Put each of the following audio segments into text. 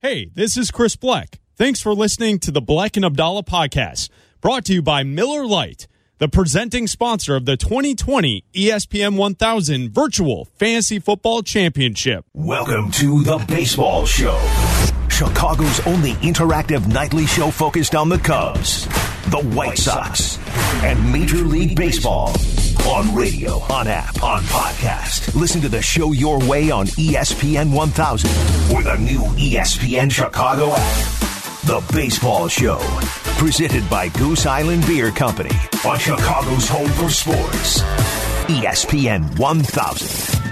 Hey, this is Chris Bleck. Thanks for listening to the Bleck and Abdallah podcast, brought to you by Miller Lite, the presenting sponsor of the 2020 ESPN 1000 Virtual Fantasy Football Championship. Welcome to the Baseball Show, Chicago's only interactive nightly show focused on the Cubs, the White Sox, and Major League Baseball. On radio, on app, on podcast. Listen to the show your way on ESPN 1000 or the new ESPN Chicago app. The Baseball Show, presented by Goose Island Beer Company on Chicago's home for sports. ESPN 1000.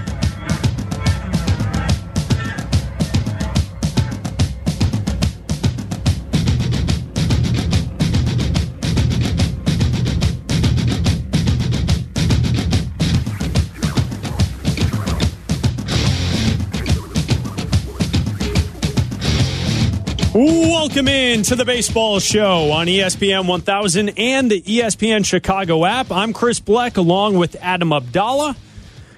Welcome in to the baseball show on ESPN 1000 and the ESPN Chicago app. I'm Chris Bleck along with Adam Abdallah.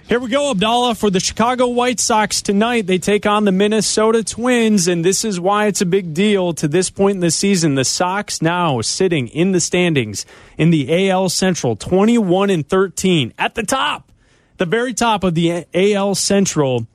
Here we go, Abdallah, for the Chicago White Sox tonight. They take on the Minnesota Twins, and this is why it's a big deal to this point in the season. The Sox now sitting in the standings in the AL Central, 21 and 13, at the top, the very top of the AL Central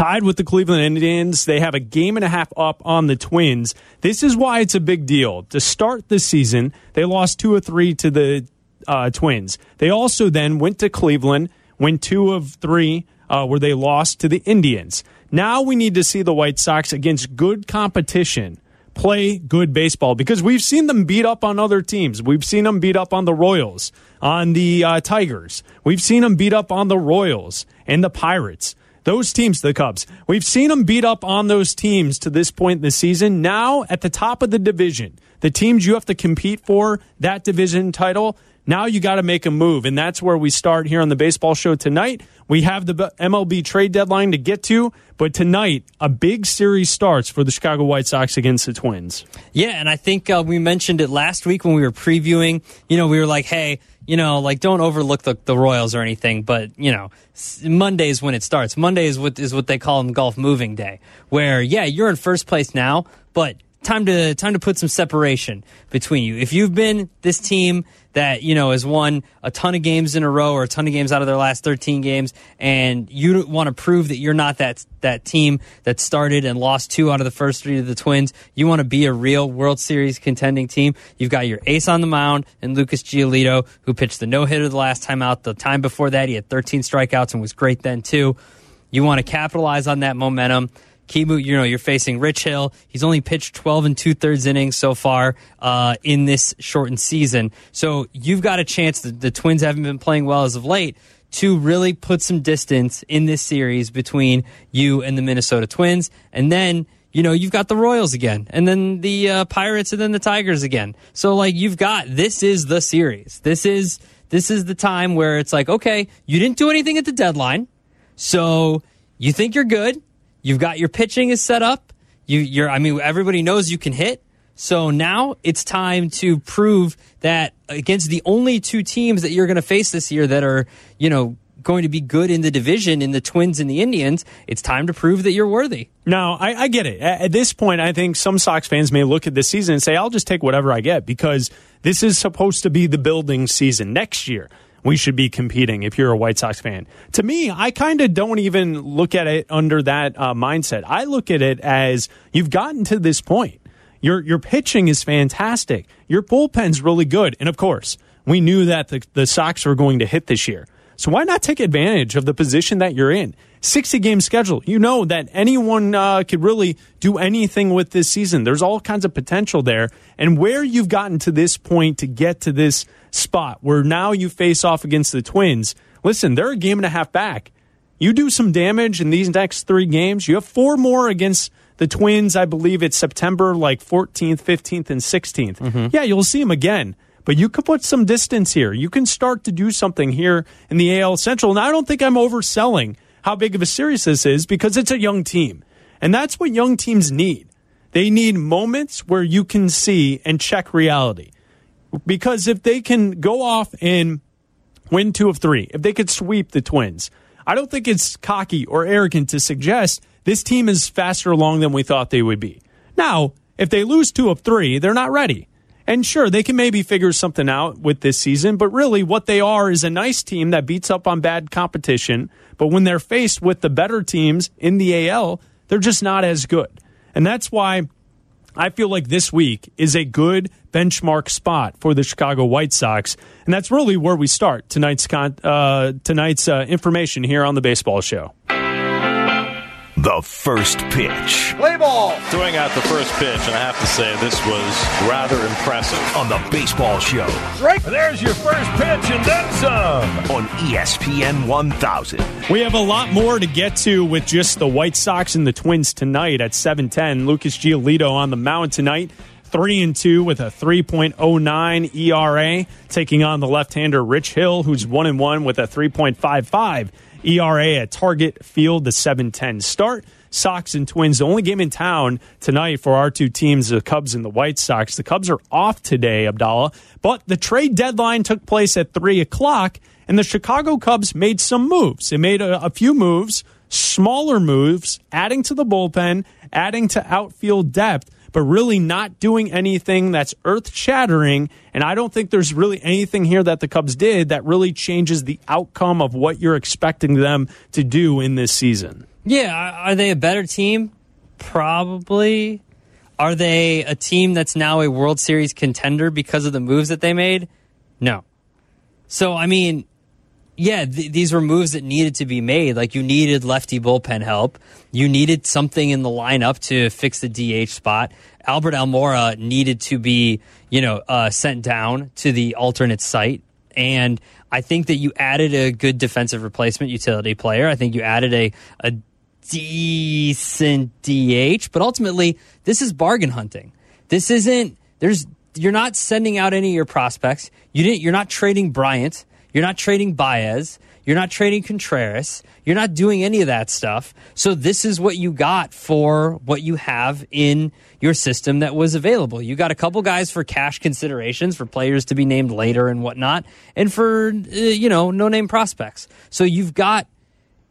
tied with the Cleveland Indians. They have a game and a half up on the Twins. This is why it's a big deal. To start the season, they lost two or three to the uh, Twins. They also then went to Cleveland, went two of three uh, where they lost to the Indians. Now we need to see the White Sox against good competition play good baseball because we've seen them beat up on other teams. We've seen them beat up on the Royals, on the uh, Tigers. We've seen them beat up on the Royals and the Pirates. Those teams, the Cubs, we've seen them beat up on those teams to this point in the season. Now, at the top of the division, the teams you have to compete for that division title, now you got to make a move. And that's where we start here on the baseball show tonight. We have the MLB trade deadline to get to, but tonight, a big series starts for the Chicago White Sox against the Twins. Yeah, and I think uh, we mentioned it last week when we were previewing. You know, we were like, hey, you know, like don't overlook the, the Royals or anything, but you know, Monday's when it starts. Monday is what is what they call them golf moving day, where yeah, you're in first place now, but time to time to put some separation between you. If you've been this team that you know has won a ton of games in a row or a ton of games out of their last 13 games and you want to prove that you're not that that team that started and lost two out of the first three to the Twins, you want to be a real World Series contending team. You've got your ace on the mound and Lucas Giolito who pitched the no-hitter the last time out. The time before that he had 13 strikeouts and was great then too. You want to capitalize on that momentum. Kimu, you know, you're facing Rich Hill. He's only pitched 12 and two thirds innings so far uh, in this shortened season. So you've got a chance. The, the Twins haven't been playing well as of late to really put some distance in this series between you and the Minnesota Twins. And then, you know, you've got the Royals again, and then the uh, Pirates, and then the Tigers again. So, like, you've got this is the series. This is this is the time where it's like, okay, you didn't do anything at the deadline, so you think you're good. You've got your pitching is set up. You, you're, I mean, everybody knows you can hit. So now it's time to prove that against the only two teams that you're going to face this year that are, you know, going to be good in the division in the Twins and the Indians, it's time to prove that you're worthy. No, I, I get it. At, at this point, I think some Sox fans may look at this season and say, I'll just take whatever I get because this is supposed to be the building season next year we should be competing if you're a White Sox fan. To me, I kind of don't even look at it under that uh, mindset. I look at it as you've gotten to this point. Your your pitching is fantastic. Your bullpen's really good, and of course, we knew that the, the Sox were going to hit this year. So why not take advantage of the position that you're in? 60 game schedule. You know that anyone uh, could really do anything with this season. There's all kinds of potential there. And where you've gotten to this point to get to this spot where now you face off against the Twins, listen, they're a game and a half back. You do some damage in these next three games. You have four more against the Twins. I believe it's September like 14th, 15th, and 16th. Mm-hmm. Yeah, you'll see them again. But you can put some distance here. You can start to do something here in the AL Central. And I don't think I'm overselling how big of a series this is because it's a young team. And that's what young teams need. They need moments where you can see and check reality. Because if they can go off and win two of three, if they could sweep the Twins, I don't think it's cocky or arrogant to suggest this team is faster along than we thought they would be. Now, if they lose two of three, they're not ready. And sure, they can maybe figure something out with this season, but really what they are is a nice team that beats up on bad competition. But when they're faced with the better teams in the AL, they're just not as good. And that's why I feel like this week is a good benchmark spot for the Chicago White Sox, and that's really where we start tonight's con- uh, tonight's uh, information here on the Baseball Show. The first pitch Play ball. Throwing out the first pitch, and I have to say this was rather impressive. on the Baseball Show Strike. There's your first pitch and then some. on ESPN 1000. We have a lot more to get to with just the White Sox and the Twins tonight at 7:10. Lucas Giolito on the mound tonight. 3 and 2 with a 3.09 ERA taking on the left-hander Rich Hill who's 1 and 1 with a 3.55 ERA at Target Field the 7:10 start. Sox and Twins, the only game in town tonight for our two teams, the Cubs and the White Sox. The Cubs are off today, Abdallah, but the trade deadline took place at 3 o'clock, and the Chicago Cubs made some moves. They made a, a few moves, smaller moves, adding to the bullpen, adding to outfield depth, but really not doing anything that's earth shattering. And I don't think there's really anything here that the Cubs did that really changes the outcome of what you're expecting them to do in this season. Yeah, are are they a better team? Probably. Are they a team that's now a World Series contender because of the moves that they made? No. So, I mean, yeah, th- these were moves that needed to be made. Like you needed lefty bullpen help. You needed something in the lineup to fix the DH spot. Albert Almora needed to be, you know, uh, sent down to the alternate site. And I think that you added a good defensive replacement utility player. I think you added a, a decent DH, but ultimately this is bargain hunting. This isn't, there's, you're not sending out any of your prospects. You didn't, you're not trading Bryant. You're not trading Baez. You're not trading Contreras. You're not doing any of that stuff. So this is what you got for what you have in your system that was available. You got a couple guys for cash considerations for players to be named later and whatnot, and for uh, you know no name prospects. So you've got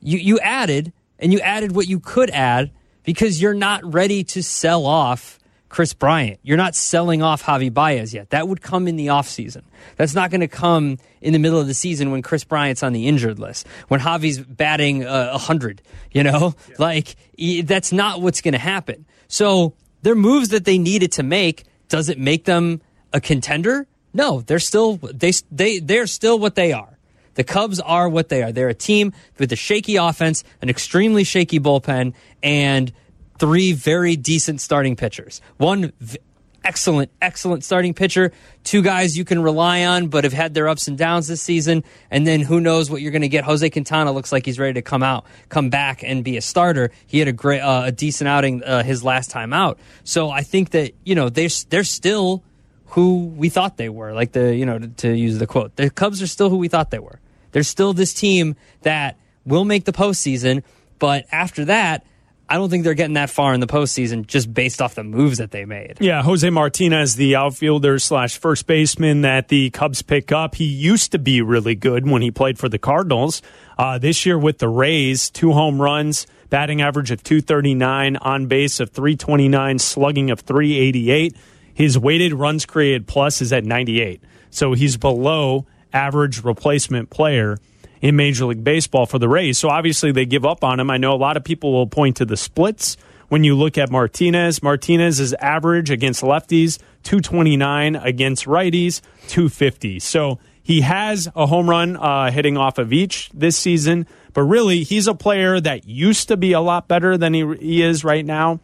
you you added and you added what you could add because you're not ready to sell off Kris Bryant. You're not selling off Javi Baez yet. That would come in the offseason. That's not going to come in the middle of the season when Kris Bryant's on the injured list, when Javi's batting uh, 100, you know? Like, e- that's not what's going to happen. So, their moves that they needed to make, does it make them a contender? No, they're still they they they're still what they are. The Cubs are what they are. They're a team with a shaky offense, an extremely shaky bullpen, and three very decent starting pitchers. One v- excellent, excellent starting pitcher. Two guys you can rely on, but have had their ups and downs this season. And then who knows what you're going to get? Jose Quintana looks like he's ready to come out, come back, and be a starter. He had a great, uh, a decent outing uh, his last time out. So I think that you know they're they're still who we thought they were. Like the you know to, to use the quote, the Cubs are still who we thought they were. They're still this team that will make the postseason, but after that. I don't think they're getting that far in the postseason just based off the moves that they made. Yeah, Jose Martinez, the outfielder slash first baseman that the Cubs pick up. He used to be really good when he played for the Cardinals. Uh, this year with the Rays, two home runs, batting average of 239, on base of 329, slugging of 388. His weighted runs created plus is at 98. So he's below average replacement player in Major League Baseball for the Rays. So obviously they give up on him. I know a lot of people will point to the splits when you look at Martinez. Martinez's average against lefties 229 against righties 250. So he has a home run uh, hitting off of each this season, but really he's a player that used to be a lot better than he, he is right now.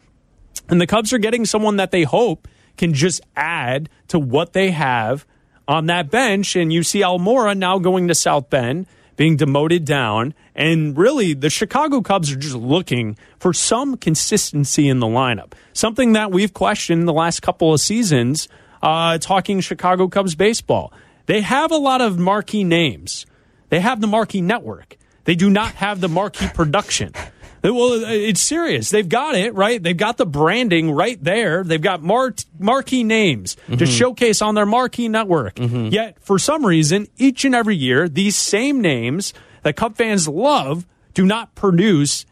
And the Cubs are getting someone that they hope can just add to what they have on that bench. And you see Almora now going to South Bend being demoted down. And really, the Chicago Cubs are just looking for some consistency in the lineup. Something that we've questioned the last couple of seasons, uh, talking Chicago Cubs baseball. They have a lot of marquee names, they have the marquee network. They do not have the marquee production. Well, it's serious. They've got it, right? They've got the branding right there. They've got mar- marquee names Mm-hmm. to showcase on their marquee network. Yet, for some reason, each and every year, these same names that Cub fans love do not produce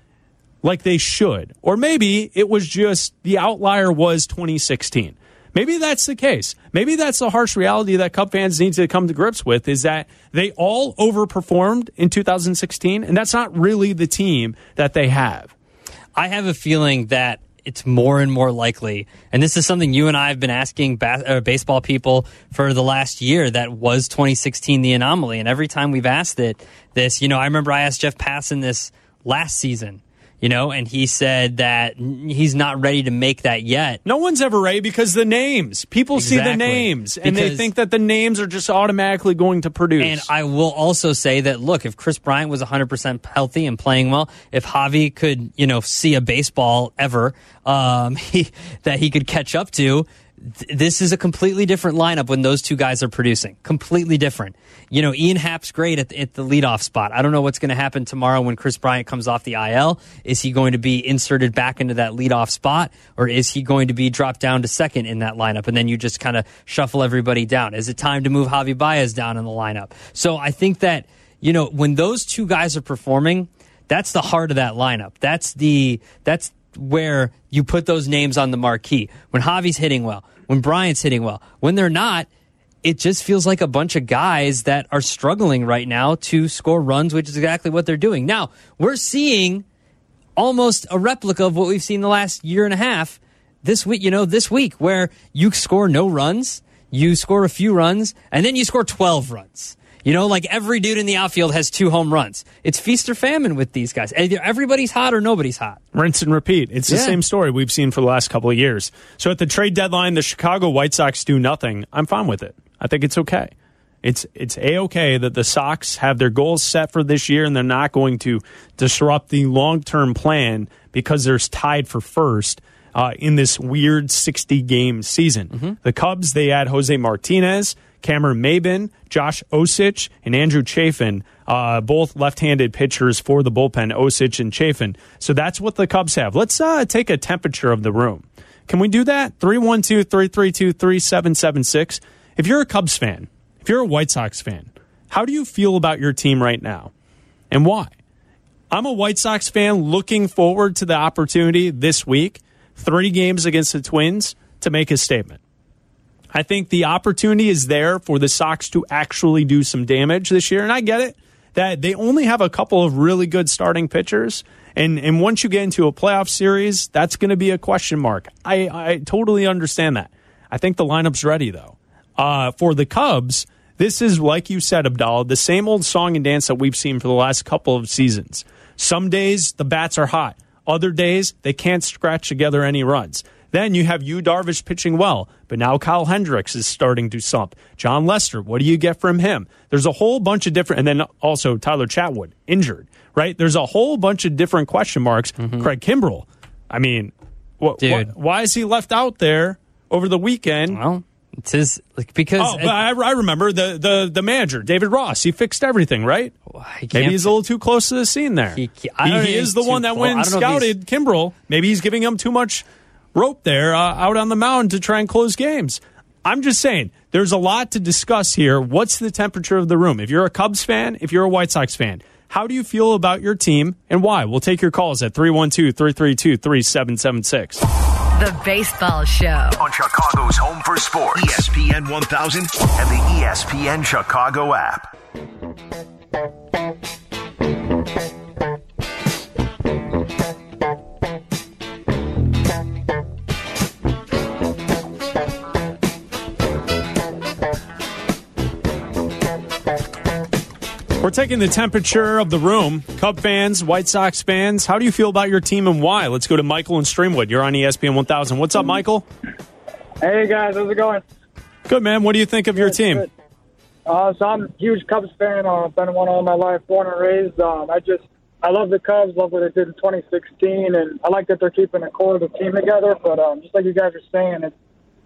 like they should. Or maybe it was just the outlier was 2016. Maybe that's the case. Maybe that's the harsh reality that Cub fans need to come to grips with is that they all overperformed in 2016, and that's not really the team that they have. I have a feeling that it's more and more likely, and this is something you and I have been asking uh, baseball people for the last year. That was 2016 the anomaly, and every time we've asked it, this, you know, I remember I asked Jeff Passan this last season you know, and he said that he's not ready to make that yet. No one's ever ready because the names. People exactly. see the names and because, they think that the names are just automatically going to produce. And I will also say that look, if Kris Bryant was 100% healthy and playing well, if Javi could, you know, see a baseball ever um, he, that he could catch up to, this is a completely different lineup when those two guys are producing. Completely different. You know, Ian Happ's great at, at the leadoff spot. I don't know what's going to happen tomorrow when Kris Bryant comes off the IL. Is he going to be inserted back into that leadoff spot, or is he going to be dropped down to second in that lineup, and then you just kind of shuffle everybody down? Is it time to move Javi Baez down in the lineup? So I think that you know when those two guys are performing, that's the heart of that lineup. That's the that's where you put those names on the marquee. When Javi's hitting well, when Bryant's hitting well. When they're not, it just feels like a bunch of guys that are struggling right now to score runs, which is exactly what they're doing. Now, we're seeing almost a replica of what we've seen the last year and a half this week, you know, this week where you score no runs, you score a few runs, and then you score 12 runs. You know, like every dude in the outfield has two home runs. It's feast or famine with these guys. Either everybody's hot or nobody's hot. Rinse and repeat. It's the yeah. same story we've seen for the last couple of years. So at the trade deadline, the Chicago White Sox do nothing. I'm fine with it. I think it's okay. It's it's a okay that the Sox have their goals set for this year and they're not going to disrupt the long term plan because they're tied for first. Uh, in this weird 60 game season. Mm-hmm. The Cubs, they add Jose Martinez. Cameron Maybin, Josh Osich, and Andrew Chafin, uh, both left-handed pitchers for the bullpen, Osich and Chafin. So that's what the Cubs have. Let's uh, take a temperature of the room. Can we do that? 312-332-3776. If you're a Cubs fan, if you're a White Sox fan, how do you feel about your team right now? And why? I'm a White Sox fan looking forward to the opportunity this week, three games against the Twins, to make a statement. I think the opportunity is there for the Sox to actually do some damage this year. And I get it that they only have a couple of really good starting pitchers. And, and once you get into a playoff series, that's going to be a question mark. I, I totally understand that. I think the lineup's ready, though. Uh, for the Cubs, this is, like you said, Abdallah, the same old song and dance that we've seen for the last couple of seasons. Some days the bats are hot. Other days they can't scratch together any runs. Then you have Yu Darvish pitching well, but now Kyle Hendricks is starting to slump. Jon Lester, what do you get from him? There's a whole bunch of different, and then also Tyler Chatwood injured, right? There's a whole bunch of different question marks. Mm-hmm. Craig Kimbrel, I mean, what, what, why is he left out there over the weekend? Well, it's his like because oh, it, I, I, remember the, the the manager David Ross. He fixed everything, right? Maybe he's a little too close to the scene there. He, he, he is the one that went and scouted Kimbrel. Maybe he's giving him too much rope there uh, out on the mound to try and close games. I'm just saying, there's a lot to discuss here. What's the temperature of the room? If you're a Cubs fan, if you're a White Sox fan, how do you feel about your team and why? We'll take your calls at 312 332 3776. The Baseball Show. On Chicago's Home for Sports, ESPN 1000 and the ESPN Chicago app. We're taking the temperature of the room. Cub fans, White Sox fans, how do you feel about your team and why? Let's go to Michael and Streamwood. You're on ESPN 1000. What's up, Michael? Hey, guys. How's it going? Good, man. What do you think of your team? Uh, so I'm a huge Cubs fan. I've uh, been one all my life, born and raised. Um, I just I love the Cubs. Love what they did in 2016, and I like that they're keeping a core of the team together. But um, just like you guys are saying, it's,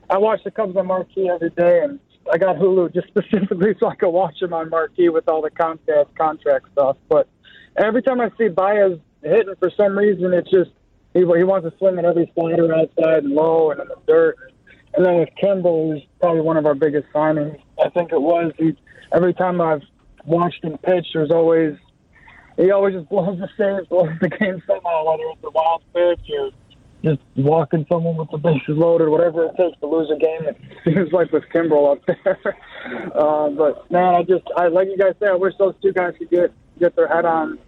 I watch the Cubs on marquee every day, and I got Hulu just specifically so I could watch him on marquee with all the Comcast uh, contract stuff. But every time I see Baez hitting, for some reason, it's just he, he wants to swing at every slider outside and low and in the dirt. And then with Kimbrel, who's probably one of our biggest signings, I think it was. He, every time I've watched him pitch, there's always he always just blows the save, blows the game somehow, whether it's a wild pitch or just walking someone with the bases loaded, whatever it takes to lose a game. It seems like with Kimbrel up there. uh, but man, I just, I like you guys say, I wish those two guys could get get their head on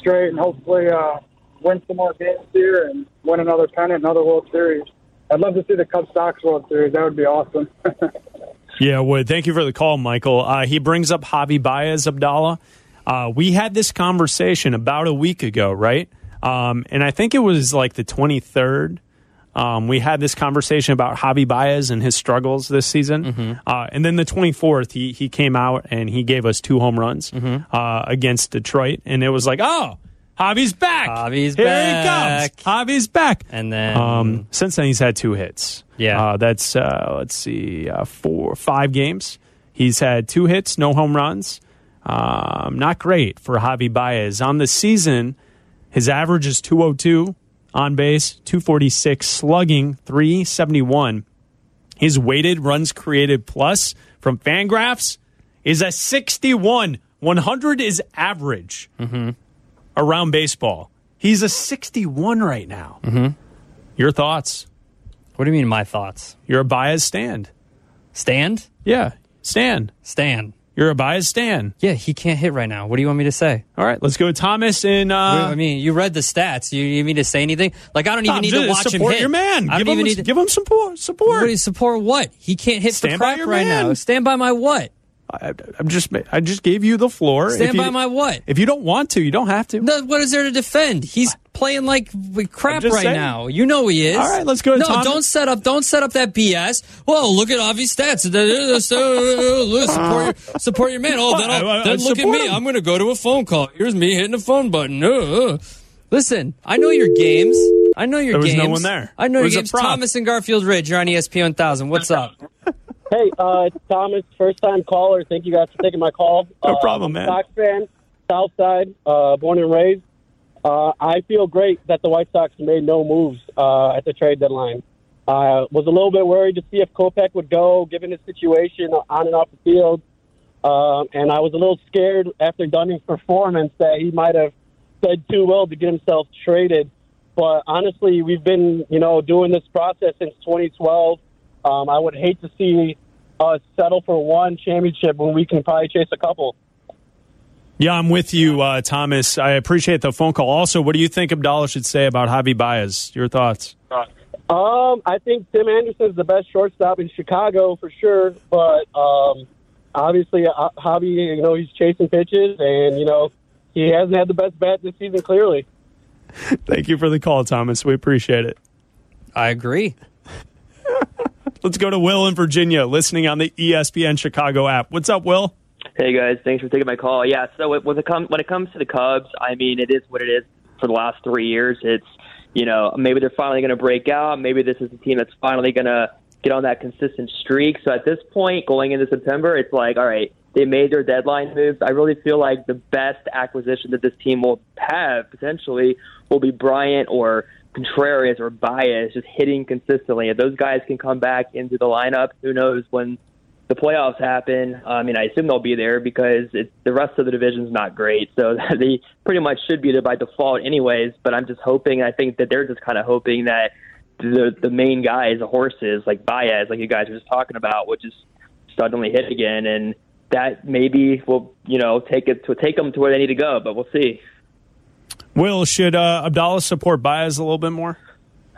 straight and hopefully uh, win some more games here and win another pennant, another World Series. I'd love to see the Cubs Sox World Series. That would be awesome. Yeah, would. Thank you for the call, Michael. Uh, he brings up Javi Baez, Abdallah. Uh, we had this conversation about a week ago, right? Um, and I think it was like the 23rd. Um, we had this conversation about Javi Baez and his struggles this season. Uh, and then the 24th, he, he came out and he gave us two home runs uh, against Detroit. And it was like, oh, Javi's back. Javi's Here back. he comes. Javi's back. And then Um, since then, he's had two hits. Yeah. uh, that's uh, let's see, uh, four, five games. He's had two hits, no home runs. Um, not great for Javi Baez on the season. His average is two hundred two on base, two forty six slugging, three seventy one. His weighted runs created plus from Fangraphs is a sixty one. One hundred is average around baseball. He's a sixty one right now. Mm-hmm. Your thoughts? what do you mean my thoughts? You're a Baez stand. Stand? Yeah, stand. Stand. You're a Baez Stan. Yeah, he can't hit right now. What do you want me to say? All right, let's go with Thomas. Wait, Uh, I mean, you read the stats. You, you need me to say anything? Like, I don't even Tom, need to watch him hit. your man. I give don't him, even need to give him support. Support. What support what? He can't hit Stand for crap right man. now. Stand by my what? I, I'm just. I just gave you the floor. Stand you- by my what? If you don't want to, you don't have to. No, what is there to defend? He's playing like crap right saying. now. You know he is. All right, let's go to No, Tom. don't set up. Don't set up that BS. Well, look at Avi's stats. support, your, support your man. Oh, then, I'll, I- I then look at me. him. I'm going to go to a phone call. Here's me hitting the phone button. Uh, uh. Listen, I know your games. I know your There was games. no one there. I know your games. Thomas and Garfield Ridge. You're on ESPN 1000. What's up? Hey, uh, Thomas, first time caller. Thank you guys for taking my call. No Uh, problem, man. Sox fan, South Side, uh, born and raised. Uh, I feel great that the White Sox made no moves uh, at the trade deadline. I was a little bit worried to see if Kopech would go, given his situation on and off the field. Um, and I was a little scared after Dunning's performance that he might have said too well to get himself traded. But honestly, we've been, you know, doing this process since 2012. Um, I would hate to see us settle for one championship when we can probably chase a couple. Yeah, I'm with you, uh, Thomas. I appreciate the phone call. Also, what do you think Abdallah should say about Javi Baez? Your thoughts? Um, I think Tim Anderson is the best shortstop in Chicago for sure, but um, obviously, uh, Javi, you know, he's chasing pitches, and you know, he hasn't had the best bat this season. Clearly, Thank you for the call, Thomas. We appreciate it. I agree. Let's go to Will in Virginia, listening on the ESPN Chicago app. What's up, Will? Hey guys, thanks for taking my call. Yeah, so when it comes when it comes to the Cubs, I mean, it is what it is for the last three years. It's you know maybe they're finally going to break out. Maybe this is the team that's finally going to get on that consistent streak. So at this point, going into September, it's like all right, they made their deadline moves. I really feel like the best acquisition that this team will have potentially will be Bryant or Contreras or Baez just hitting consistently. If those guys can come back into the lineup, who knows when the playoffs happen, I mean, I assume they'll be there because the rest of the division's not great. So they pretty much should be there by default, anyways. But I'm just hoping, I think that they're just kind of hoping that the the main guys, the horses, like Baez, like you guys were just talking about, would just suddenly hit again, and that maybe will, you know, take it to take them to where they need to go. But we'll see. Will, should uh, Abdallah support Baez a little bit more?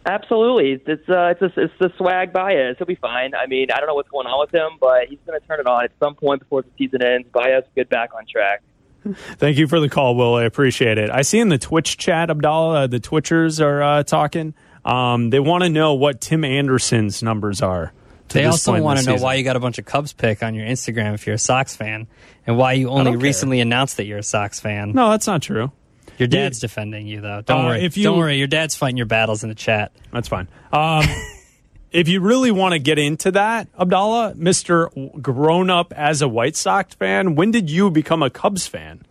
Absolutely, it's uh, it's a, it's the swag Baez. He'll be fine. I mean, I don't know what's going on with him, but he's going to turn it on at some point before the season ends. Baez will get back on track. Thank you for the call, Will. I appreciate it. I see in the Twitch chat, Abdallah, uh, the Twitchers are uh, talking. Um, they want to know what Tim Anderson's numbers are. They also want to know season. why you got a bunch of Cubs pick on your Instagram if you're a Sox fan, and why you only recently announced that you're a Sox fan. No, that's not true. Your dad's defending you, though. Don't Uh, worry. if you- Don't worry. Your dad's fighting your battles in the chat. That's fine. Um, if you really want to get into that, Abdallah, Mister grown up as a White Sox fan, when did you become a Cubs fan?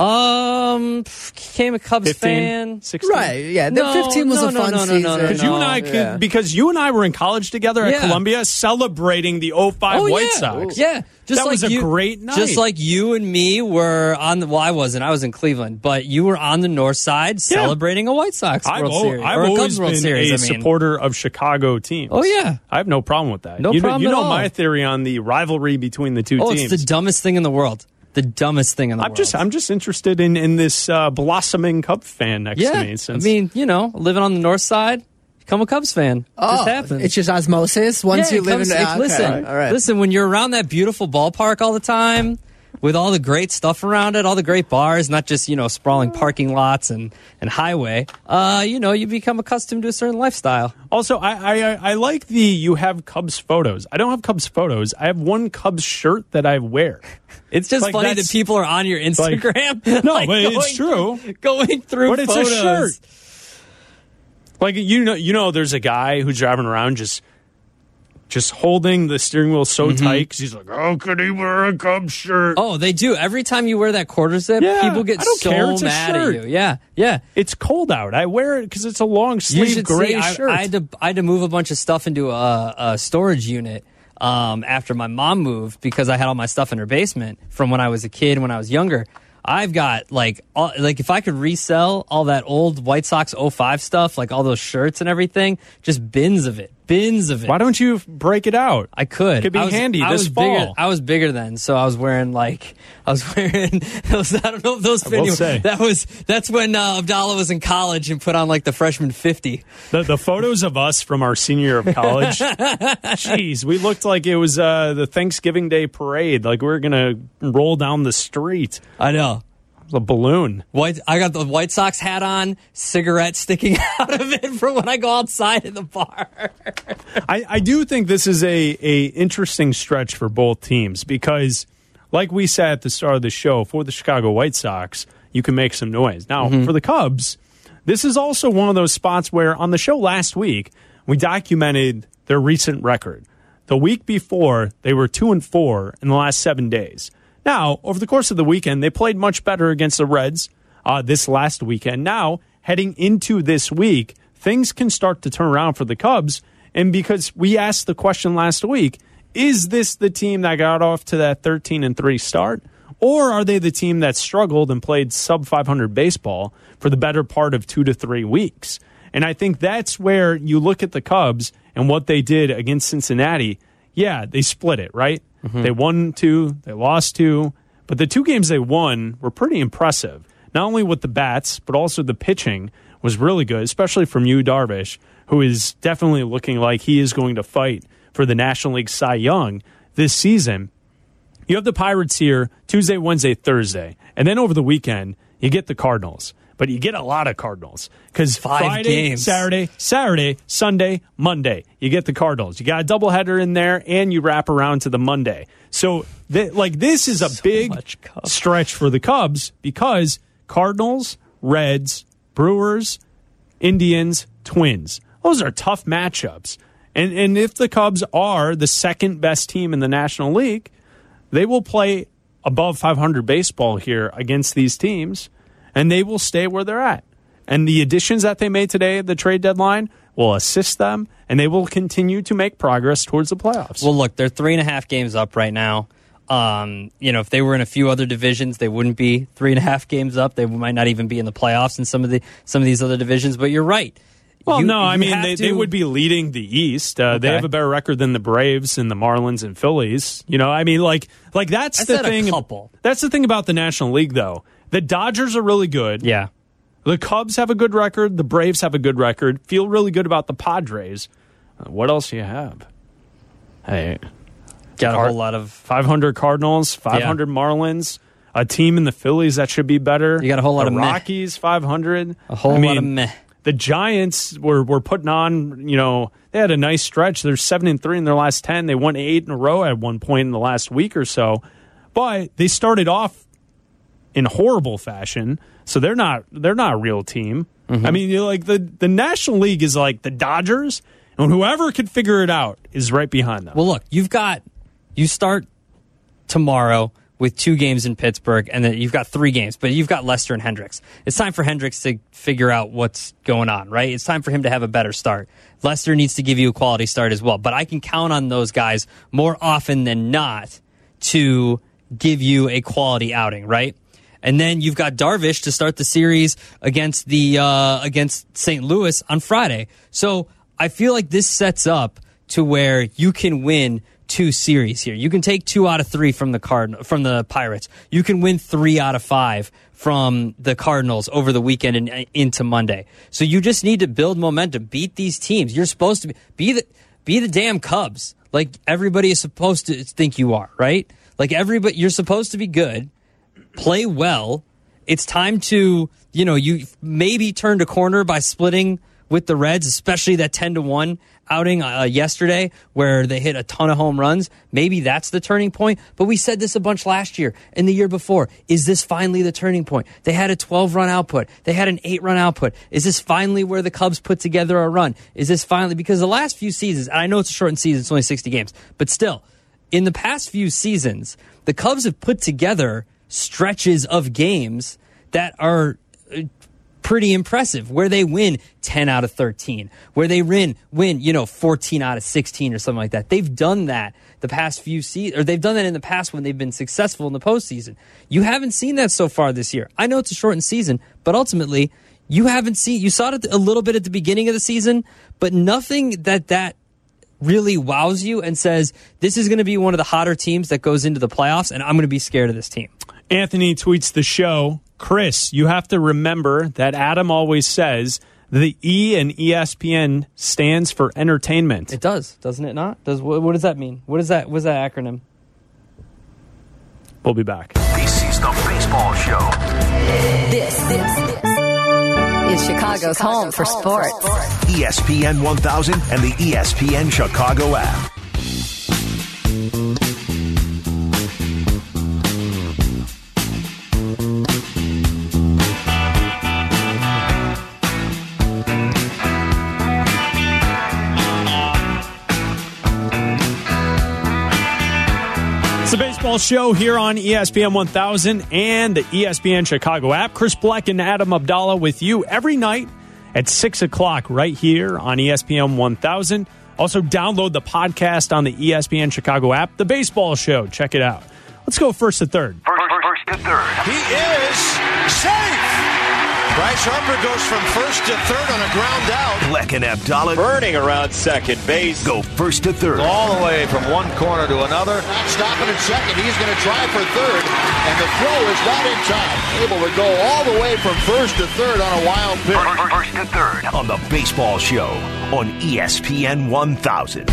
Um, became a Cubs 15, fan. 16? Right. Yeah. The No, 15 was no, a no, fun no, no, no, season. no, Because you and I could, Yeah. because you and I were in college together at Yeah. Columbia celebrating the 05 Oh, White yeah. Sox. Yeah, just That like was a you, great night. Just like you and me were on the. Well, I wasn't. I was in Cleveland, but you were on the north side Yeah. celebrating a White Sox I've, World al- Series I've or a always Cubs World been Series. a I mean, supporter of Chicago teams. Oh, yeah. I have no problem with that. No you know, problem you at know all. my theory on the rivalry between the two oh, teams. it's the dumbest thing in the world. The dumbest thing in the I'm world. just I'm just interested in in this uh, blossoming Cub fan next yeah. to me. I mean, you know, living on the north side, become a Cubs fan. Oh, just happens. It's just osmosis. Once Yeah, you live comes- in it- okay. listen, all right. listen. When you're around that beautiful ballpark all the time, with all the great stuff around it, all the great bars, not just you know sprawling parking lots and and highway. Uh, you know, you become accustomed to a certain lifestyle. also I, I I like the you have Cubs photos. I don't have Cubs photos. I have one Cubs shirt that I wear. It's just Like, funny that people are on your Instagram. No, like, but it's true. Going through, But it's photos. a shirt. Like you know, you know, there's a guy who's driving around just, just holding the steering wheel so Mm-hmm. tight because he's like, "How could he wear a Cubs shirt?" Oh, they do. Every time you wear that quarter zip, Yeah, people get so care. It's mad at you. Yeah, yeah. It's cold out. I wear it because it's a long sleeve gray see, I, shirt. I had to I had to move a bunch of stuff into a, a storage unit um, after my mom moved because I had all my stuff in her basement from when I was a kid when I was younger. I've got like all, like if I could resell all that old White Sox 05 stuff, like all those shirts and everything, just bins of it, bins of it. Why don't you break it out? I could. It could be was, handy I this was Bigger, fall. I was bigger then, so I was wearing like I was wearing those. I don't know if those fit say. That was that's when uh, Abdallah was in college and put on like the freshman fifty. The, the photos of us from our senior year of college, jeez, we looked like it was uh, the Thanksgiving Day parade. Like we were gonna roll down the street. I know. A balloon. White, I got the White Sox hat on, cigarette sticking out of it for when I go outside in the bar. I, I do think this is a, a interesting stretch for both teams because, like we said at the start of the show, for the Chicago White Sox, you can make some noise. Now, mm-hmm. for the Cubs, this is also one of those spots where on the show last week we documented their recent record. The week before, they were two and four in the last seven days. Now, over the course of the weekend, they played much better against the Reds uh, this last weekend. Now, heading into this week, things can start to turn around for the Cubs. And because we asked the question last week, is this the team that got off to that 13 and 3 start? Or are they the team that struggled and played sub 500 baseball for the better part of two to three weeks? And I think that's where you look at the Cubs and what they did against Cincinnati. Yeah, they split it, right? Mm-hmm. They won two, they lost two, but the two games they won were pretty impressive. Not only with the bats, but also the pitching was really good, especially from Yu, Darvish, who is definitely looking like he is going to fight for the National League Cy Young this season. You have the Pirates here Tuesday, Wednesday, Thursday, and then over the weekend you get the Cardinals. But you get a lot of Cardinals because Five Friday, games. Saturday, Saturday, Sunday, Monday, you get the Cardinals. You got a doubleheader in there, and you wrap around to the Monday. So, th- like, this is a big stretch for the Cubs because Cardinals, Reds, Brewers, Indians, Twins. Those are tough matchups. And and if the Cubs are the second best team in the National League, they will play above 500 baseball here against these teams and they will stay where they're at. And the additions that they made today at the trade deadline will assist them and they will continue to make progress towards the playoffs. Well, look, they're three and a half games up right now. Um, you know, if they were in a few other divisions, they wouldn't be three and a half games up. They might not even be in the playoffs in some of the some of these other divisions. But you're right. Well, You- no, I mean they, to- they would be leading the East. Uh, They have a better record than the Braves and the Marlins and Phillies. You know, I mean, like, like that's I the thing. That's the thing about the National League, though. The Dodgers are really good. Yeah. The Cubs have a good record. The Braves have a good record. Feel really good about the Padres. Uh, what else do you have? Hey, Got a whole lot of. 500 Cardinals, 500 Marlins, a team in the Phillies that should be better. You got a whole lot the of meh. Rockies, 500. A whole I lot mean, of meh. The Giants were were putting on, you know, they had a nice stretch. They're 7 and 3 in their last 10. They won 8 in a row at one point in the last week or so. But they started off in horrible fashion, so they're not they're not a real team. Mm-hmm. I mean, you're like the the National League is like the Dodgers, and whoever can figure it out is right behind them. Well, look, you've got you start tomorrow with two games in Pittsburgh, and then you've got three games, but you've got Lester and Hendricks. It's time for Hendricks to figure out what's going on, right? It's time for him to have a better start. Lester needs to give you a quality start as well, but I can count on those guys more often than not to give you a quality outing, right? And then you've got Darvish to start the series against the uh, against St. Louis on Friday. So I feel like this sets up to where you can win two series here. You can take two out of three from the card from the Pirates. You can win three out of five from the Cardinals over the weekend and uh, into Monday. So you just need to build momentum, beat these teams. You're supposed to be, be the be the damn Cubs. Like everybody is supposed to think you are, right? Like everybody, you're supposed to be good, play well. It's time to, you know, you maybe turned a corner by splitting with the Reds, especially that 10 to 1 outing uh, yesterday where they hit a ton of home runs. Maybe that's the turning point. But we said this a bunch last year and the year before. Is this finally the turning point? They had a 12 run output. They had an 8 run output. Is this finally where the Cubs put together a run? Is this finally because the last few seasons, and I know it's a shortened season, it's only 60 games, but still, in the past few seasons, the Cubs have put together stretches of games that are uh, pretty impressive. Where they win 10 out of 13 where they win win you know 14 out of 16 or something like that. They've done that the past few seasons or they've done that in the past when they've been successful in the postseason. You haven't seen that so far this year. I know it's a shortened season but ultimately you haven't seen you saw it a little bit at the beginning of the season but nothing that that really wows you and says this is going to be one of the hotter teams that goes into the playoffs and i'm going to be scared of this team Anthony tweets the show. Chris, you have to remember that Adam always says the E in ESPN stands for entertainment. It does, doesn't it not? Does what, what does that mean? What is that? What's that acronym? We'll be back. This is the Baseball Show. This, this, this is Chicago's home for sports. ESPN 1000 and the ESPN Chicago app. It's the baseball show here on ESPN 1000 and the ESPN Chicago app. Chris Bleck and Adam Abdallah with you every night at 6 o'clock right here on ESPN 1000. Also, download the podcast on the ESPN Chicago app, The Baseball Show. Check it out. Let's go first to third. First, first to third. He is safe. Bryce Harper goes from first to third on a ground out. Bleck and Abdallah Burning around second base. go first to third. All the way from one corner to another. Not stopping at second. He's going to try for third. And the throw is not in time. Able to go all the way from first to third on a wild pitch. First, first to third on the Baseball Show on ESPN 1000.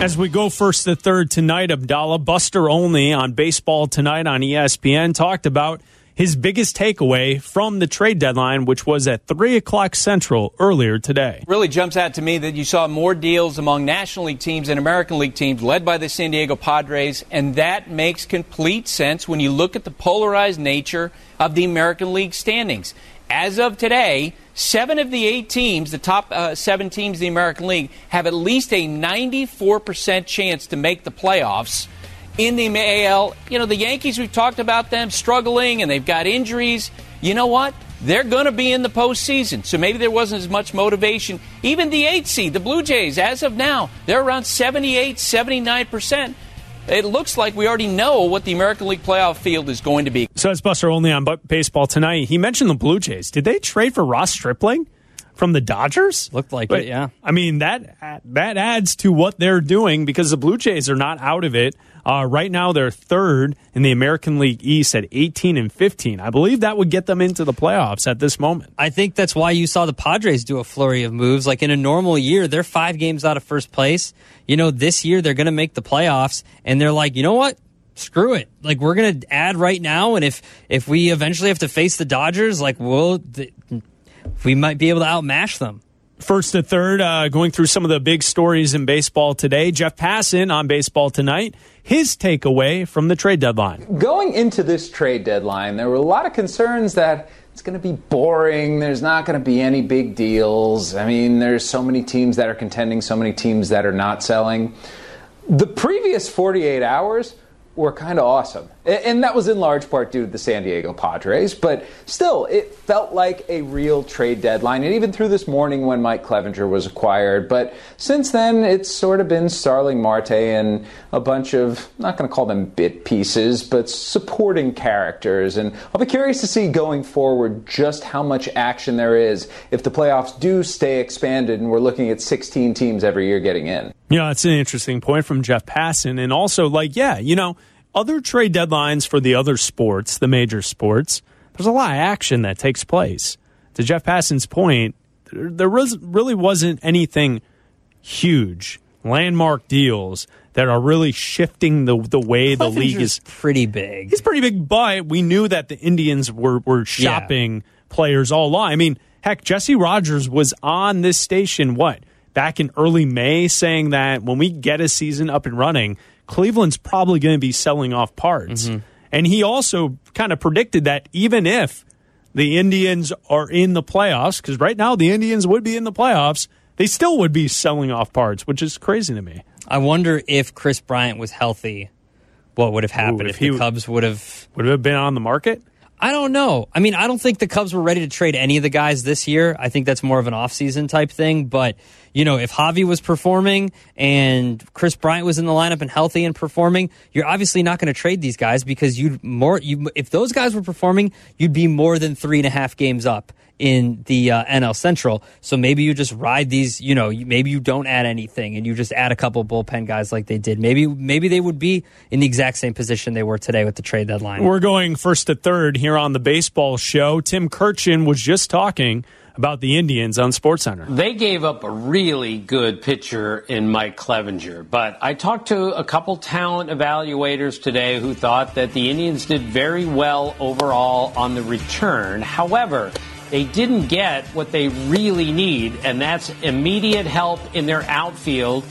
As we go first to third tonight, Abdallah Buster Olney on Baseball Tonight on ESPN talked about his biggest takeaway from the trade deadline, which was at 3 o'clock Central earlier today. really jumps out to me that you saw more deals among National League teams and American League teams led by the San Diego Padres, and that makes complete sense when you look at the polarized nature of the American League standings. As of today, seven of the eight teams, the top uh, seven teams in the American League, have at least a 94% chance to make the playoffs in the AL. You know, the Yankees, we've talked about them struggling and they've got injuries. You know what? They're going to be in the postseason. So maybe there wasn't as much motivation. Even the eight seed, the Blue Jays, as of now, they're around 78, 79%. It looks like we already know what the American League playoff field is going to be. So that's Buster Olney on Baseball Tonight. He mentioned the Blue Jays. Did they trade for Ross Stripling from the Dodgers? Looked like But, it, yeah. I mean that that adds to what they're doing because the Blue Jays are not out of it. Uh, right now, they're third in the American League East at 18 and 15. I believe that would get them into the playoffs at this moment. I think that's why you saw the Padres do a flurry of moves. Like in a normal year, they're five games out of first place. You know, this year they're going to make the playoffs, and they're like, you know what? Screw it. Like we're going to add right now, and if if we eventually have to face the Dodgers, like we'll th- we might be able to outmash them. First to third, uh, going through some of the big stories in baseball today. Jeff Passan on Baseball Tonight. His takeaway from the trade deadline. Going into this trade deadline, there were a lot of concerns that it's going to be boring. There's not going to be any big deals. I mean, there's so many teams that are contending, so many teams that are not selling. The previous 48 hours were kind of awesome. And that was in large part due to the San Diego Padres, but still, it felt like a real trade deadline. And even through this morning when Mike Clevinger was acquired. But since then, it's sort of been Starling Marte and a bunch of, not going to call them bit pieces, but supporting characters. And I'll be curious to see going forward just how much action there is if the playoffs do stay expanded and we're looking at 16 teams every year getting in. You know, that's an interesting point from Jeff Passan. And also, like, yeah, you know, other trade deadlines for the other sports, the major sports, there's a lot of action that takes place. To Jeff Passan's point, there, there was, really wasn't anything huge, landmark deals that are really shifting the, the way the league is. pretty big. He's pretty big, but we knew that the Indians were, were shopping players all along. I mean, heck, Jesse Rogers was on this station, what, back in early May, saying that when we get a season up and running, Cleveland's probably going to be selling off parts. Mm-hmm. And he also kind of predicted that even if the Indians are in the playoffs, because right now the Indians would be in the playoffs, they still would be selling off parts, which is crazy to me. I wonder if Kris Bryant was healthy, what would have happened Ooh, if, if he the Cubs would have would have been on the market? I don't know. I mean, I don't think the Cubs were ready to trade any of the guys this year. I think that's more of an offseason type thing. But, you know, if Javi was performing and Kris Bryant was in the lineup and healthy and performing, you're obviously not going to trade these guys because you'd more, you, if those guys were performing, you'd be more than three and a half games up in the uh, NL Central. So maybe you just ride these, you know, maybe you don't add anything and you just add a couple bullpen guys like they did. Maybe, maybe they would be in the exact same position they were today with the trade deadline. We're going first to third here on the baseball show. Tim Kurkjian was just talking about the Indians on SportsCenter. They gave up a really good pitcher in Mike Clevinger, but I talked to a couple talent evaluators today who thought that the Indians did very well overall on the return. However, they didn't get what they really need, and that's immediate help in their outfield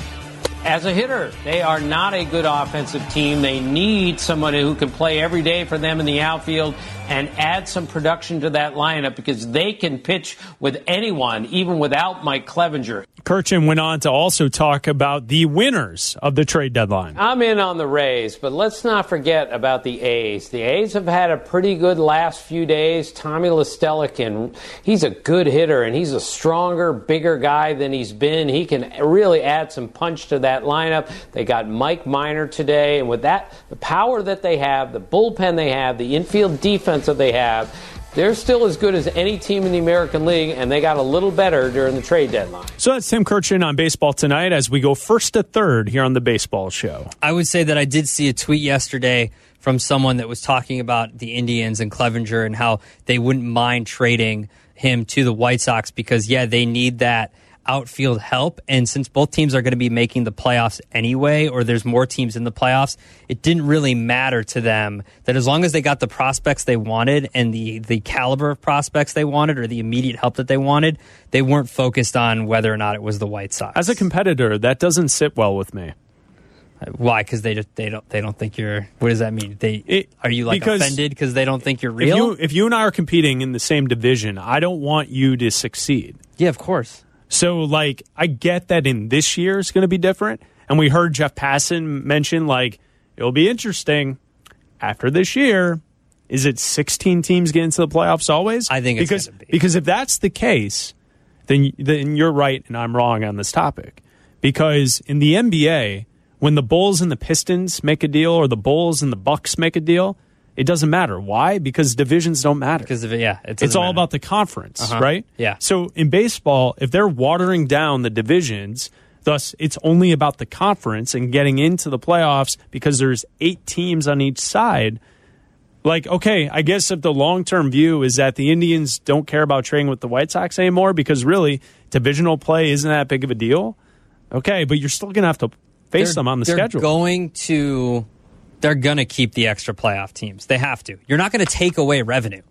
as a hitter. They are not a good offensive team. They need somebody who can play every day for them in the outfield and add some production to that lineup because they can pitch with anyone, even without Mike Clevinger. Kurkjian went on to also talk about the winners of the trade deadline. I'm in on the Rays, but let's not forget about the A's. The A's have had a pretty good last few days. Tommy Listelikin, he's a good hitter and he's a stronger, bigger guy than he's been. He can really add some punch to that lineup. They got Mike Minor today, and with that, the power that they have, the bullpen they have, the infield defense that they have, they're still as good as any team in the American League, and they got a little better during the trade deadline. So that's Tim Kurkjian on Baseball Tonight as we go first to third here on the baseball show. I would say that I did see a tweet yesterday from someone that was talking about the Indians and Clevinger and how they wouldn't mind trading him to the White Sox because, yeah, they need that outfield help. And since both teams are going to be making the playoffs anyway, or there's more teams in the playoffs, it didn't really matter to them that as long as they got the prospects they wanted and the, the caliber of prospects they wanted or the immediate help that they wanted, they weren't focused on whether or not it was the White Sox. As a competitor, that doesn't sit well with me. Why? Because they just they don't they don't think you're. What does that mean? They are you like because offended because they don't think you're If real? you, if you and I are competing in the same division, I don't want you to succeed. Yeah, of course. So, like, I get that in this year it's going to be different. And we heard Jeff Passan mention, like, it'll be interesting after this year. Is it 16 teams get into the playoffs always? I think it's because be. because if that's the case, then then you're right and I'm wrong on this topic. Because in the NBA, when the Bulls and the Pistons make a deal, or the Bulls and the Bucks make a deal, it doesn't matter. Why? Because divisions don't matter. Because of it, yeah, it it's all matter. about the conference, Uh-huh. right? Yeah. So in baseball, if they're watering down the divisions, thus it's only about the conference and getting into the playoffs because there's eight teams on each side. Like, okay, I guess if the long term view is that the Indians don't care about trading with the White Sox anymore because really divisional play isn't that big of a deal. Okay, but you're still gonna have to face They're- them on the they're schedule. going to. They're going to keep the extra playoff teams. They have to. You're not going to take away revenue,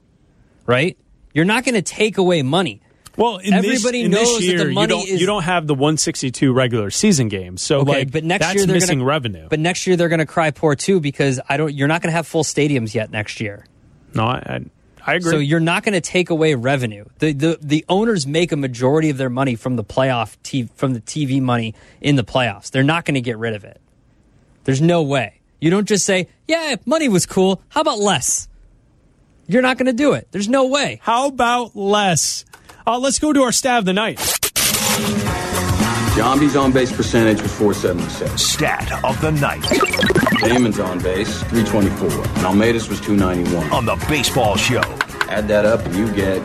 right? You're not going to take away money. Well, in everybody this, knows year, that the money you don't, is. you don't have the 162 regular season games, so okay, like but next that's year they're missing gonna, revenue. But next year they're going to cry poor too because I don't. You're not going to have full stadiums yet next year. No, I, I, I agree. So you're not going to take away revenue. The, the the owners make a majority of their money from the playoff t- from the TV money in the playoffs. They're not going to get rid of it. There's no way. You don't just say, "Yeah, money was cool. How about less?" You're not going to do it. There's no way. How about less? Uh, let's go to our stat of the night. Giambi's on base percentage was 476. Stat of the night. Damon's on base 324. And Almeida's was 291. On the baseball show. Add that up and you get.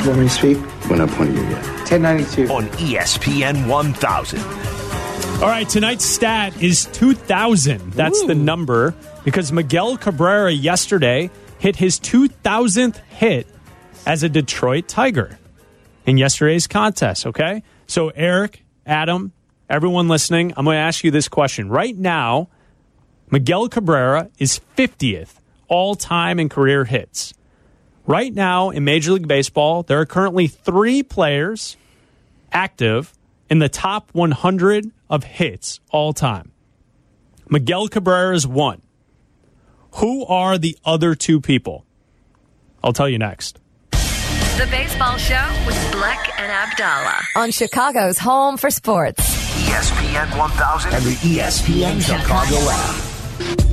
You want me to speak? When I point you get. 1092. On ESPN 1000. All right, tonight's stat is 2,000. That's the number because Miguel Cabrera yesterday hit his 2,000th hit as a Detroit Tiger in yesterday's contest, okay? So, Eric, Adam, everyone listening, I'm going to ask you this question. Right now, Miguel Cabrera is 50th all time in career hits. Right now in Major League Baseball, there are currently three players active in the top 100 of hits all time. Miguel Cabrera is one. Who are the other two people? I'll tell you next. The Baseball Show with Bleck and Abdallah on Chicago's home for sports. ESPN 1000 and the ESPN Chicago app.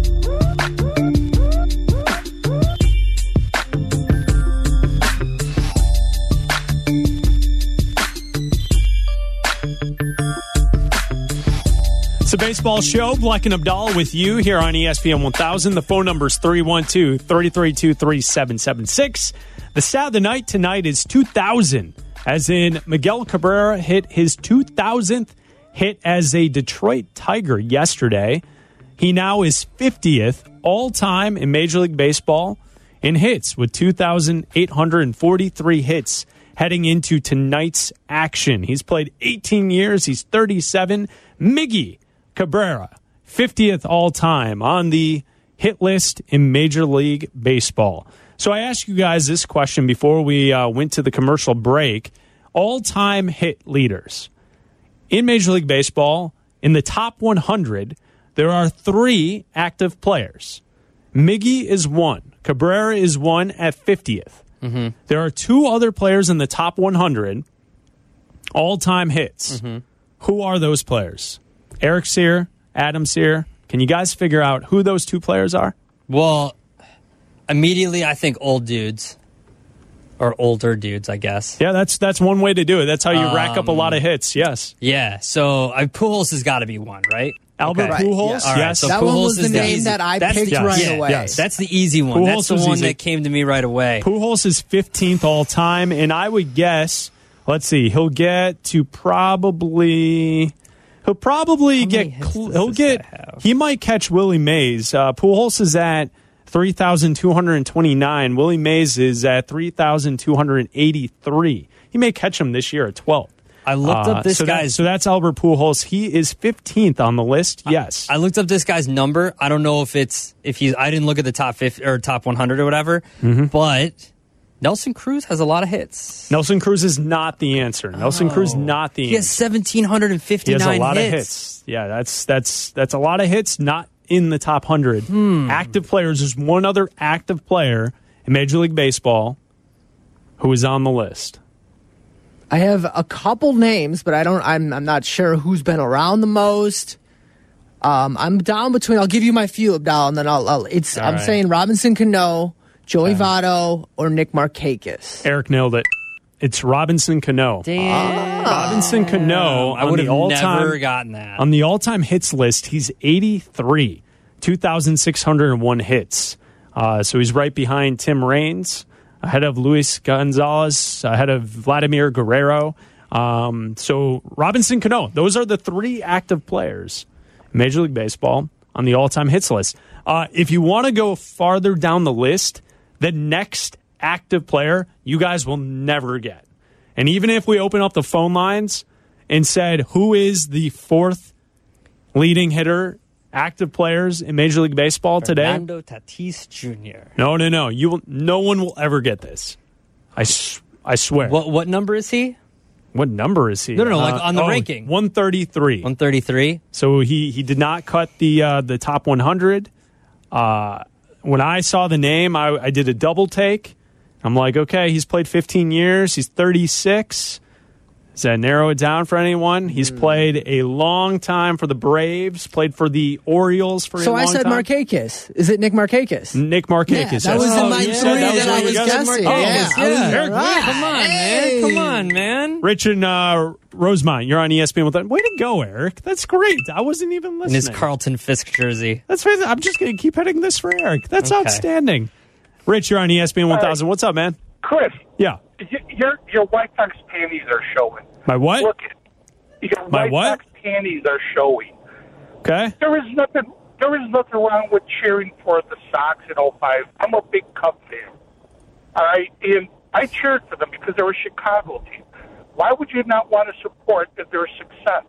It's a baseball show. Black and Abdallah with you here on ESPN 1000. The phone number is 312 332 3776. The stat of the night tonight is 2000, as in Miguel Cabrera hit his 2000th hit as a Detroit Tiger yesterday. He now is 50th all time in Major League Baseball in hits with 2,843 hits heading into tonight's action. He's played 18 years, he's 37. Miggy Cabrera, 50th all time on the hit list in Major League Baseball. So I asked you guys this question before we uh, went to the commercial break all time hit leaders. In Major League Baseball, in the top 100, there are three active players. Miggy is one, Cabrera is one at 50th. Mm-hmm. There are two other players in the top 100 all time hits. Who are those players? Eric Sear, Adam Sear. Can you guys figure out who those two players are? Well, immediately I think old dudes or older dudes, I guess. Yeah, that's that's one way to do it. That's how you rack up a Um, lot of hits. Yes. Yeah, so I, Pujols has got to be one, right? Albert Okay. Pujols? All right, Yes. so That one was the name easy. that I That's picked the, right yeah, away. Yes, that's the easy one. Pujols that's the one easy. that came to me right away. Pujols is 15th all time, and I would guess, let's see, he'll get to probably. He'll probably get. Cl- he'll get. He might catch Willie Mays. Uh, Pujols is at three thousand two hundred twenty-nine. Willie Mays is at three thousand two hundred eighty-three. He may catch him this year at 12th. I looked up this so that- so that's Albert Pujols. He is 15th on the list. Yes. I looked up this guy's number. I don't know if it's if he's. I didn't look at the top 50 or top 100 or whatever. Mm-hmm. But Nelson Cruz has a lot of hits. Nelson Cruz is not the answer. Nelson Cruz is not the answer. He has answer. 1,759 He has a lot hits. of hits. Yeah, that's that's that's a lot of hits. Not in the top hundred. Hmm. Active players. There's one other active player in Major League Baseball who is on the list. I have a couple names, but I don't. I'm I'm not sure who's been around the most. Um, I'm down between. I'll give you my few, Abdal, and then I'll. I'll it's. All I'm right. saying Robinson Cano, Joey Votto, or Nick Markakis. Eric nailed it. It's Robinson Cano. Damn. Robinson Cano. I on would the have all-time- never gotten that. On the all-time hits list, he's 83, 2,601 hits. Uh, so he's right behind Tim Raines, ahead of Luis Gonzalez, ahead of Vladimir Guerrero. Um, so Robinson Cano, those are the three active players in Major League Baseball on the all-time hits list. Uh, if you want to go farther down the list, the next active player you guys will never get. And even if we open up the phone lines and said who is the fourth leading hitter, active players in Major League Baseball today, Fernando Tatis Jr. no, no, no, you will, no one will ever get this. I, s- I swear. What what number is he? What number is he? No, no, no, like on the ranking. one thirty three. One thirty three. So he he did not cut the uh, the top one hundred. Uh, when I saw the name, I, I did a double take. I'm like, okay, he's played 15 years. He's 36. Does that narrow it down for anyone? He's Hmm. played a long time for the Braves, played for the Orioles for So a long I said time. Markakis. Is it Nick Markakis? Nick Markakis. Yeah, that yes. was in Oh, my yeah, three that was that I really was guessing. Oh, Yeah, yeah. Was- Eric, Right. Come on, man. Come on, man. Rich and uh, Rosemont, you're on ESPN with that. Way to go, Eric. That's great. I wasn't even In listening. his Carlton Fisk jersey. That's right. I'm just going to keep hitting this for Eric. That's Okay. outstanding. Rich, you're on ESPN 1000. What's up, man? Chris, Yeah. y- your your White Sox panties are showing. My what? Look, at your My White what? Sox panties are showing. Okay. There is nothing. There is nothing wrong with cheering for the Sox in 05. I'm a big Cub fan. All right, and I cheered for them because they're a Chicago team. Why would you not want to support if they're a success?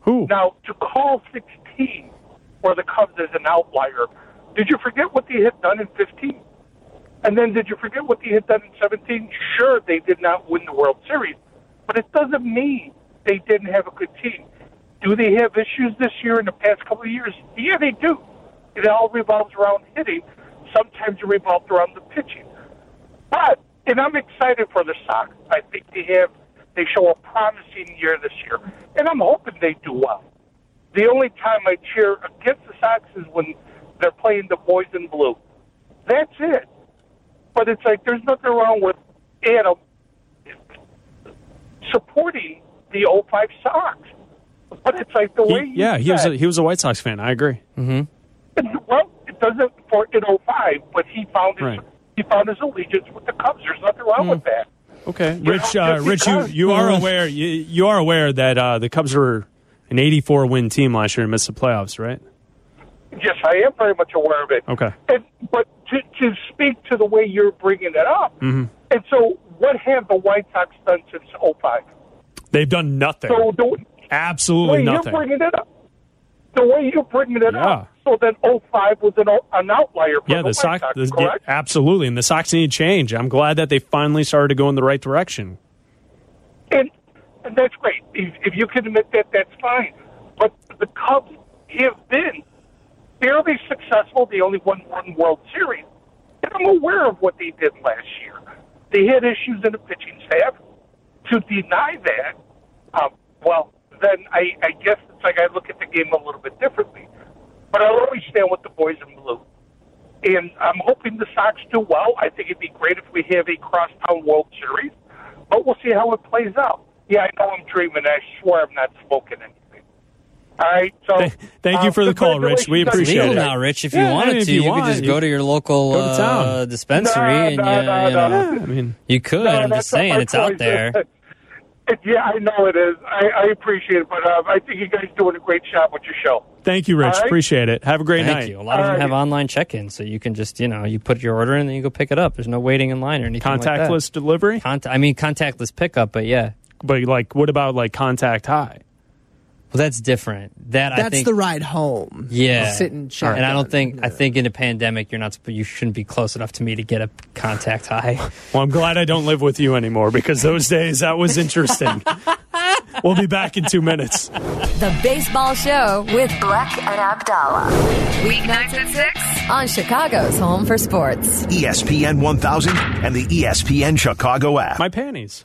Who? Now, to call 16 for the Cubs as an outlier, did you forget what they had done in 15? And then did you forget what they had done in 17? Sure, they did not win the World Series, but it doesn't mean they didn't have a good team. Do they have issues this year in the past couple of years? Yeah, they do. It all revolves around hitting. Sometimes it revolves around the pitching. But, and I'm excited for the Sox. I think they have, they show a promising year this year. And I'm hoping they do well. The only time I cheer against the Sox is when they're playing the boys in blue. That's it. But it's like there's nothing wrong with Adam supporting the 05 Sox. But it's like the way He, you yeah, he was, a, he was a White Sox fan. I agree. Mm-hmm. well, it doesn't for in 05, but he found his Right. he found his allegiance with the Cubs. There's nothing wrong with that. Okay, You Rich. know, Uh, Rich, you, you are aware. You, you are aware that uh, the Cubs were an 84 win team last year and missed the playoffs, right? Yes, I am very much aware of it. Okay. And, but to, to speak to the way you're bringing it up, hmm and so what have the White Sox done since 05? They've done nothing. So the Absolutely way nothing. you're bringing it up, the way you're bringing it Yeah. up, so then 05 was an, an outlier for yeah, the, the White Sox. Sox, the- yeah, absolutely, and the Sox need change. I'm glad that they finally started to go in the right direction. And, and that's great. If, if you can admit that, that's fine. But the Cubs have been fairly successful. They only won one World Series. And I'm aware of what they did last year. They had issues in the pitching staff. To deny that, um, well, then I, I guess it's like I look at the game a little bit differently. But I always stand with the boys in blue. And I'm hoping the Sox do well. I think it'd be great if we have a crosstown World Series, but we'll see how it plays out. Yeah, I know I'm dreaming. I swear I'm not smoking anything. All right, so Thank you uh, for the call, Rich. We appreciate legal it. now, Rich. If Yeah, you wanted if to, you you, want, could just you- go to your local go to uh, dispensary No, and no, you, no, you no. know, I mean, you could. No, I'm just saying, it's out there. yeah, I know it is. I, I appreciate it, but uh, I think you guys doing a great job with your show. Thank you, Rich. All right. Appreciate it. Have a great Thank night. you. A lot of them All have online check-ins, so you can just, you know, you put your order in and then you go pick it up. There's no waiting in line or anything like that. Contactless delivery, Cont- I mean, contactless pickup, but yeah. but like, what about like contact high? Well, that's different. That I That's think, the ride home. yeah. Sit and chat. and I don't think I think in a pandemic you're not you shouldn't be close enough to me to get a contact high. Well, I'm glad I don't live with you anymore because those days that was interesting. we'll be back in two minutes. The Baseball Show with Black and Abdallah. Weeknights at 6 on Chicago's Home for Sports. ESPN 1000 and the ESPN Chicago app. My panties.